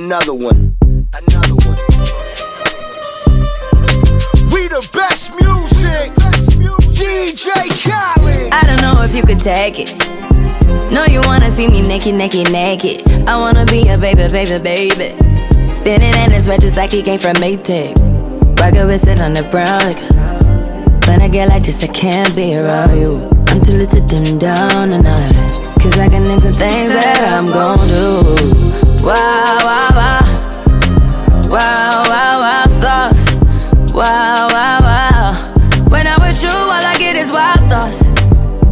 Another one. Another one. We the best music. DJ Khaled. I don't know if you could take it. No, you wanna see me naked, naked, naked. I wanna be a baby, baby, baby. Spinning in his red just like he came from Maytag. Rocket with it on the brown liquor. When I get like this, I can't be around you. I'm too little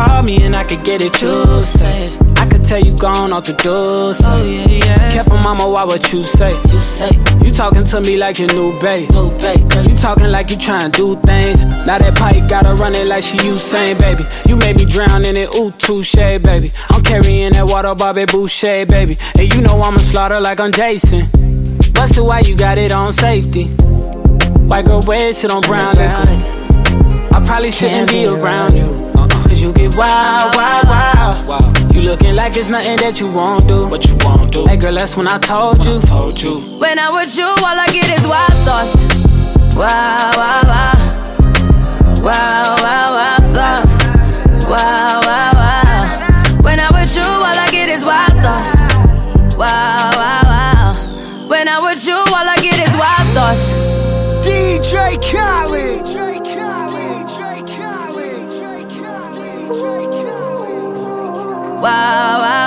Call me and I could get it, you say. I could tell you gone off the door. Say. Oh, yeah, yeah. Careful, mama, why what you say? You say. You talking to me like your new babe. New babe. You talking like you trying to do things. Now that pipe gotta run it like she Usain, baby. You made me drown in it, ooh, touche, baby. I'm carrying that water, Bobby Boucher, baby. And you know I'ma slaughter like I'm Jason. Busted, why you got it on safety? White girl wear shit on brown liquor. I probably shouldn't be around you. Cause you get wild, wild, wild. You looking like it's nothing that you won't do. What you won't do. Hey girl, that's when I told you. Told you. When I'm with you, all I get is wild thoughts. Wow, wow, wow. Wow, wow, wow, thoughts. Wow, wow, wow. When I'm with you, all I get is wild thoughts. Wow, wow, wow. When I'm with you, all I get is wild thoughts. DJ Khaled. Wow, wow,